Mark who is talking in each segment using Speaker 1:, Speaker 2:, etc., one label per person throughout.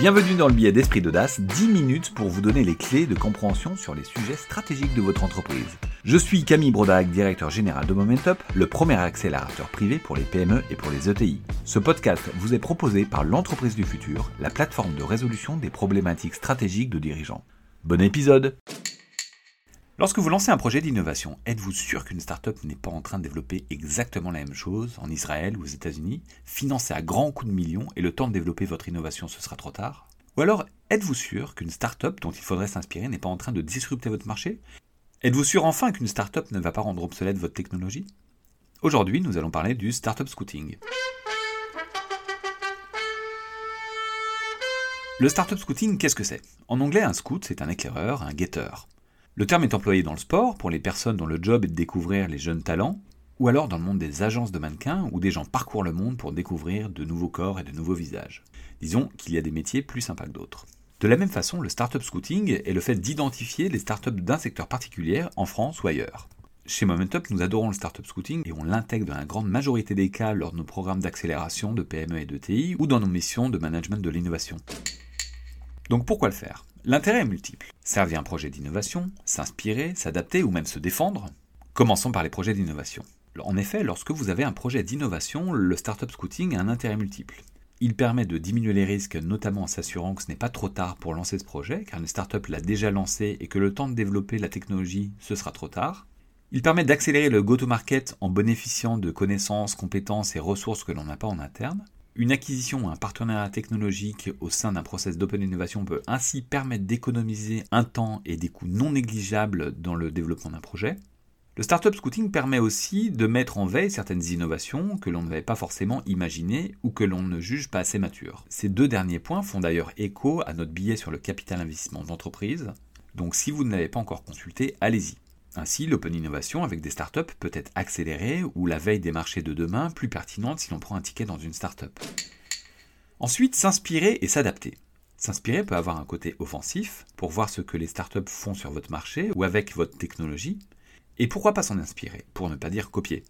Speaker 1: Bienvenue dans le billet d'esprit d'audace, 10 minutes pour vous donner les clés de compréhension sur les sujets stratégiques de votre entreprise. Je suis Camille Brodac, directeur général de Momentup, le premier accélérateur privé pour les PME et pour les ETI. Ce podcast vous est proposé par l'entreprise du futur, la plateforme de résolution des problématiques stratégiques de dirigeants. Bon épisode Lorsque vous lancez un projet d'innovation, êtes-vous sûr qu'une startup n'est pas en train de développer exactement la même chose en Israël ou aux États-Unis, financée à grands coups de millions et le temps de développer votre innovation ce sera trop tard? Ou alors, êtes-vous sûr qu'une startup dont il faudrait s'inspirer n'est pas en train de disrupter votre marché? Êtes-vous sûr enfin qu'une startup ne va pas rendre obsolète votre technologie? Aujourd'hui, nous allons parler du startup scouting. Le startup scouting, qu'est-ce que c'est? En anglais, un scout, c'est un éclaireur, un guetteur. Le terme est employé dans le sport pour les personnes dont le job est de découvrir les jeunes talents, ou alors dans le monde des agences de mannequins où des gens parcourent le monde pour découvrir de nouveaux corps et de nouveaux visages. Disons qu'il y a des métiers plus sympas que d'autres. De la même façon, le startup scouting est le fait d'identifier les startups d'un secteur particulier en France ou ailleurs. Chez Momentup, nous adorons le startup scouting et on l'intègre dans la grande majorité des cas lors de nos programmes d'accélération de PME et de TI ou dans nos missions de management de l'innovation. Donc pourquoi le faire? L'intérêt est multiple. Servir un projet d'innovation, s'inspirer, s'adapter ou même se défendre. Commençons par les projets d'innovation. En effet, lorsque vous avez un projet d'innovation, le startup scouting a un intérêt multiple. Il permet de diminuer les risques, notamment en s'assurant que ce n'est pas trop tard pour lancer ce projet, car une startup l'a déjà lancé et que le temps de développer la technologie, ce sera trop tard. Il permet d'accélérer le go-to-market en bénéficiant de connaissances, compétences et ressources que l'on n'a pas en interne. Une acquisition ou un partenariat technologique au sein d'un process d'open innovation peut ainsi permettre d'économiser un temps et des coûts non négligeables dans le développement d'un projet. Le startup scouting permet aussi de mettre en veille certaines innovations que l'on n'avait pas forcément imaginées ou que l'on ne juge pas assez matures. Ces deux derniers points font d'ailleurs écho à notre billet sur le capital investissement d'entreprise. Donc si vous ne l'avez pas encore consulté, allez-y. Ainsi, l'open innovation avec des startups peut être accélérée ou la veille des marchés de demain plus pertinente si l'on prend un ticket dans une startup. Ensuite, s'inspirer et s'adapter. S'inspirer peut avoir un côté offensif pour voir ce que les startups font sur votre marché ou avec votre technologie. Et pourquoi pas s'en inspirer, pour ne pas dire copier.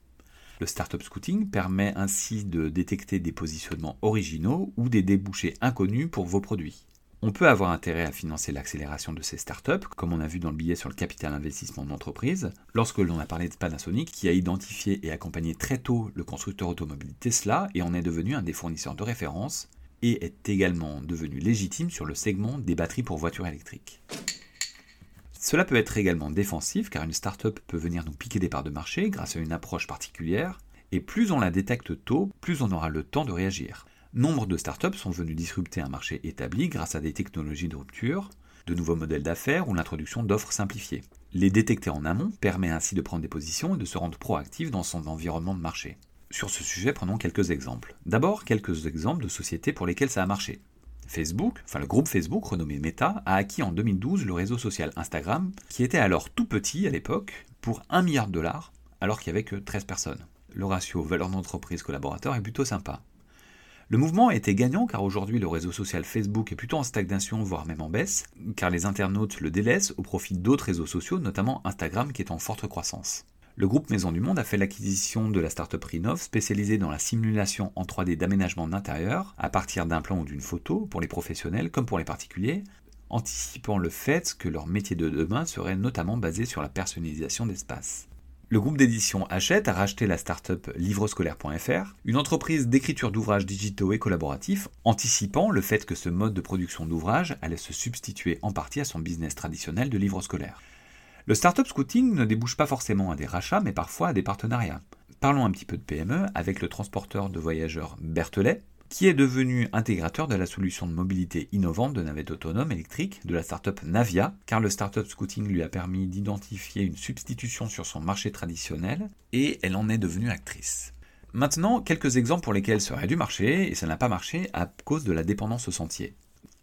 Speaker 1: Le startup scouting permet ainsi de détecter des positionnements originaux ou des débouchés inconnus pour vos produits. On peut avoir intérêt à financer l'accélération de ces startups, comme on a vu dans le billet sur le capital investissement d'entreprise, lorsque l'on a parlé de Panasonic, qui a identifié et accompagné très tôt le constructeur automobile Tesla et en est devenu un des fournisseurs de référence, et est également devenu légitime sur le segment des batteries pour voitures électriques. Cela peut être également défensif car une startup peut venir nous piquer des parts de marché grâce à une approche particulière, et plus on la détecte tôt, plus on aura le temps de réagir. Nombre de startups sont venus disrupter un marché établi grâce à des technologies de rupture, de nouveaux modèles d'affaires ou l'introduction d'offres simplifiées. Les détecter en amont permet ainsi de prendre des positions et de se rendre proactif dans son environnement de marché. Sur ce sujet, prenons quelques exemples. D'abord, quelques exemples de sociétés pour lesquelles ça a marché. Facebook, enfin le groupe Facebook renommé Meta, a acquis en 2012 le réseau social Instagram, qui était alors tout petit à l'époque, pour 1 milliard de dollars, alors qu'il n'y avait que 13 personnes. Le ratio valeur d'entreprise collaborateur est plutôt sympa. Le mouvement était gagnant car aujourd'hui le réseau social Facebook est plutôt en stagnation, voire même en baisse, car les internautes le délaissent au profit d'autres réseaux sociaux, notamment Instagram qui est en forte croissance. Le groupe Maison du Monde a fait l'acquisition de la startup Rinov spécialisée dans la simulation en 3D d'aménagement d'intérieur à partir d'un plan ou d'une photo pour les professionnels comme pour les particuliers, anticipant le fait que leur métier de demain serait notamment basé sur la personnalisation d'espace. Le groupe d'édition Hachette a racheté la start-up livrescolaire.fr, une entreprise d'écriture d'ouvrages digitaux et collaboratifs, anticipant le fait que ce mode de production d'ouvrages allait se substituer en partie à son business traditionnel de livres scolaires. Le startup scouting ne débouche pas forcément à des rachats, mais parfois à des partenariats. Parlons un petit peu de PME avec le transporteur de voyageurs Berthelet, qui est devenu intégrateur de la solution de mobilité innovante de navettes autonomes électriques de la startup Navia, car le startup scouting lui a permis d'identifier une substitution sur son marché traditionnel, et elle en est devenue actrice. Maintenant, quelques exemples pour lesquels ça aurait dû marcher, et ça n'a pas marché à cause de la dépendance au sentier.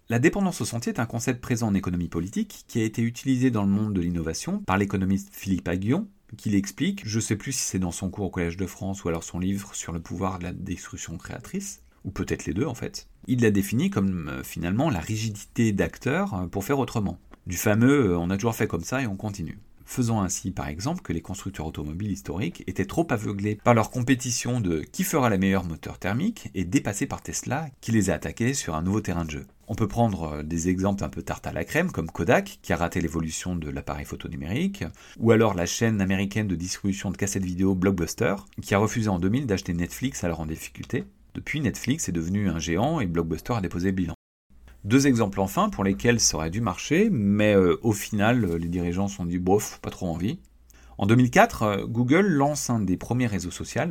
Speaker 1: La dépendance au sentier est un concept présent en économie politique qui a été utilisé dans le monde de l'innovation par l'économiste Philippe Aguillon, qui l'explique, je ne sais plus si c'est dans son cours au Collège de France ou alors son livre sur le pouvoir de la destruction créatrice, ou peut-être les deux en fait, il l'a défini comme euh, finalement la rigidité d'acteur euh, pour faire autrement. Du fameux euh, on a toujours fait comme ça et on continue. Faisant ainsi par exemple que les constructeurs automobiles historiques étaient trop aveuglés par leur compétition de qui fera la meilleure moteur thermique et dépassés par Tesla qui les a attaqués sur un nouveau terrain de jeu. On peut prendre des exemples un peu tarte à la crème, comme Kodak, qui a raté l'évolution de l'appareil photo numérique, ou alors la chaîne américaine de distribution de cassettes vidéo Blockbuster, qui a refusé en 2000 d'acheter Netflix alors en difficulté. Depuis, Netflix est devenu un géant et Blockbuster a déposé bilan. Deux exemples enfin pour lesquels ça aurait dû marcher, mais euh, au final, euh, les dirigeants se sont dit bof, pas trop envie. En 2004, Google lance un des premiers réseaux sociaux,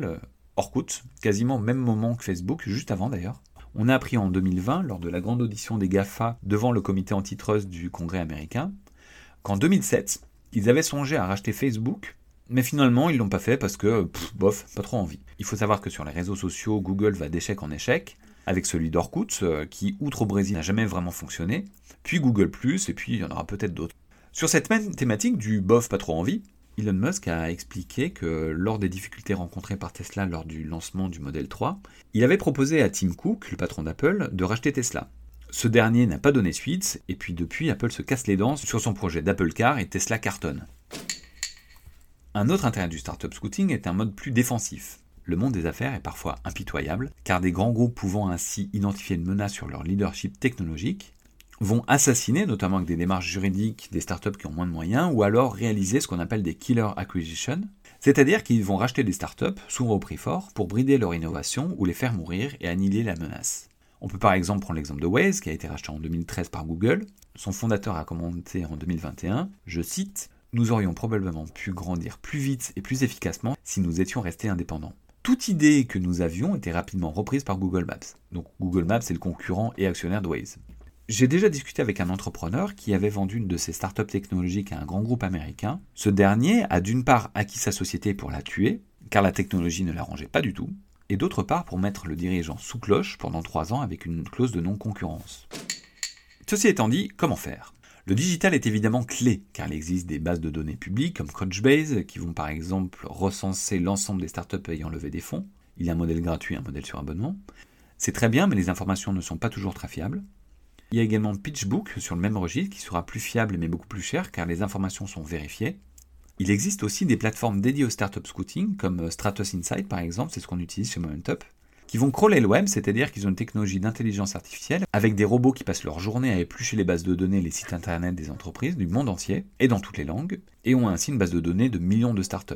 Speaker 1: Orkut, quasiment au même moment que Facebook, juste avant d'ailleurs. On a appris en 2020, lors de la grande audition des GAFA devant le comité antitrust du Congrès américain, qu'en 2007, ils avaient songé à racheter Facebook, mais finalement ils l'ont pas fait parce que, bof, pas trop envie. Il faut savoir que sur les réseaux sociaux, Google va d'échec en échec, avec celui d'Orkut, euh, qui, outre au Brésil, n'a jamais vraiment fonctionné, puis Google ⁇ et puis il y en aura peut-être d'autres. Sur cette même thématique du bof pas trop envie, Elon Musk a expliqué que lors des difficultés rencontrées par Tesla lors du lancement du modèle 3, il avait proposé à Tim Cook, le patron d'Apple, de racheter Tesla. Ce dernier n'a pas donné suite, et puis depuis, Apple se casse les dents sur son projet d'Apple Car et Tesla cartonne. Un autre intérêt du startup scouting est un mode plus défensif. Le monde des affaires est parfois impitoyable, car des grands groupes pouvant ainsi identifier une menace sur leur leadership technologique vont assassiner, notamment avec des démarches juridiques, des startups qui ont moins de moyens, ou alors réaliser ce qu'on appelle des killer acquisitions, c'est-à-dire qu'ils vont racheter des startups, souvent au prix fort, pour brider leur innovation ou les faire mourir et annihiler la menace. On peut par exemple prendre l'exemple de Waze, qui a été racheté en 2013 par Google. Son fondateur a commenté en 2021, je cite, Nous aurions probablement pu grandir plus vite et plus efficacement si nous étions restés indépendants. Toute idée que nous avions était rapidement reprise par Google Maps. Donc Google Maps est le concurrent et actionnaire de Waze. J'ai déjà discuté avec un entrepreneur qui avait vendu une de ses startups technologiques à un grand groupe américain. Ce dernier a d'une part acquis sa société pour la tuer, car la technologie ne l'arrangeait pas du tout, et d'autre part pour mettre le dirigeant sous cloche pendant trois ans avec une clause de non-concurrence. Ceci étant dit, comment faire? Le digital est évidemment clé, car il existe des bases de données publiques comme Crunchbase qui vont par exemple recenser l'ensemble des startups ayant levé des fonds. Il y a un modèle gratuit, un modèle sur abonnement. C'est très bien, mais les informations ne sont pas toujours très fiables. Il y a également PitchBook sur le même registre qui sera plus fiable mais beaucoup plus cher car les informations sont vérifiées. Il existe aussi des plateformes dédiées au startup scouting comme Stratos Insight par exemple, c'est ce qu'on utilise chez Momentup, qui vont crawler le web, c'est-à-dire qu'ils ont une technologie d'intelligence artificielle avec des robots qui passent leur journée à éplucher les bases de données, les sites internet des entreprises du monde entier et dans toutes les langues, et ont ainsi une base de données de millions de startups.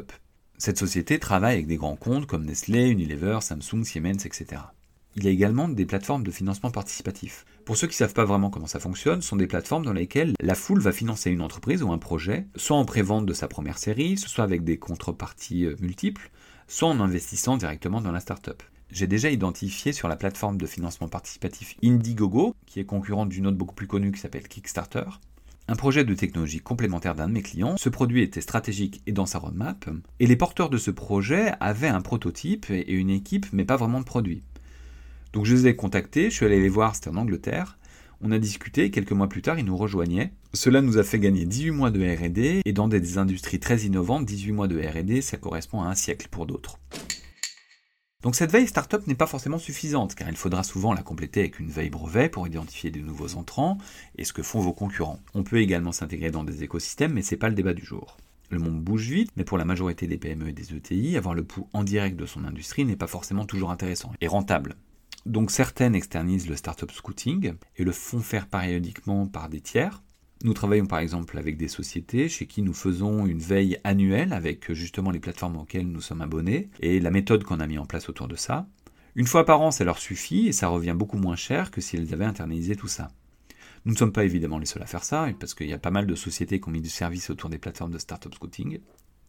Speaker 1: Cette société travaille avec des grands comptes comme Nestlé, Unilever, Samsung, Siemens, etc. Il y a également des plateformes de financement participatif. Pour ceux qui ne savent pas vraiment comment ça fonctionne, ce sont des plateformes dans lesquelles la foule va financer une entreprise ou un projet, soit en prévente de sa première série, soit avec des contreparties euh, multiples, soit en investissant directement dans la startup. J'ai déjà identifié sur la plateforme de financement participatif Indiegogo, qui est concurrente d'une autre beaucoup plus connue qui s'appelle Kickstarter, un projet de technologie complémentaire d'un de mes clients. Ce produit était stratégique et dans sa roadmap, et les porteurs de ce projet avaient un prototype et une équipe, mais pas vraiment de produit. Donc je les ai contactés, je suis allé les voir, c'était en Angleterre. On a discuté quelques mois plus tard, ils nous rejoignaient. Cela nous a fait gagner 18 mois de RD et dans des industries très innovantes, 18 mois de RD, ça correspond à un siècle pour d'autres. Donc cette veille startup n'est pas forcément suffisante, car il faudra souvent la compléter avec une veille brevet pour identifier de nouveaux entrants et ce que font vos concurrents. On peut également s'intégrer dans des écosystèmes, mais c'est pas le débat du jour. Le monde bouge vite, mais pour la majorité des PME et des ETI, avoir le pouls en direct de son industrie n'est pas forcément toujours intéressant et rentable. Donc certaines externalisent le startup scouting et le font faire périodiquement par des tiers. Nous travaillons par exemple avec des sociétés chez qui nous faisons une veille annuelle avec justement les plateformes auxquelles nous sommes abonnés et la méthode qu'on a mis en place autour de ça. Une fois par an, ça leur suffit et ça revient beaucoup moins cher que si elles avaient internalisé tout ça. Nous ne sommes pas évidemment les seuls à faire ça, parce qu'il y a pas mal de sociétés qui ont mis du service autour des plateformes de startup scouting.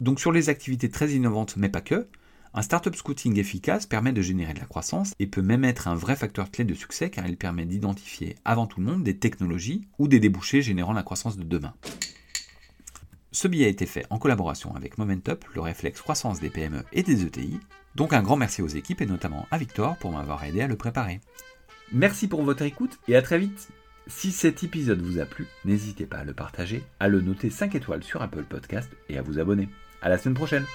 Speaker 1: Donc sur les activités très innovantes, mais pas que, un startup scouting efficace permet de générer de la croissance et peut même être un vrai facteur clé de succès car il permet d'identifier avant tout le monde des technologies ou des débouchés générant la croissance de demain. Ce billet a été fait en collaboration avec Momentup, le réflexe croissance des PME et des ETI. Donc un grand merci aux équipes et notamment à Victor pour m'avoir aidé à le préparer. Merci pour votre écoute et à très vite. Si cet épisode vous a plu, n'hésitez pas à le partager, à le noter 5 étoiles sur Apple Podcast et à vous abonner. À la semaine prochaine.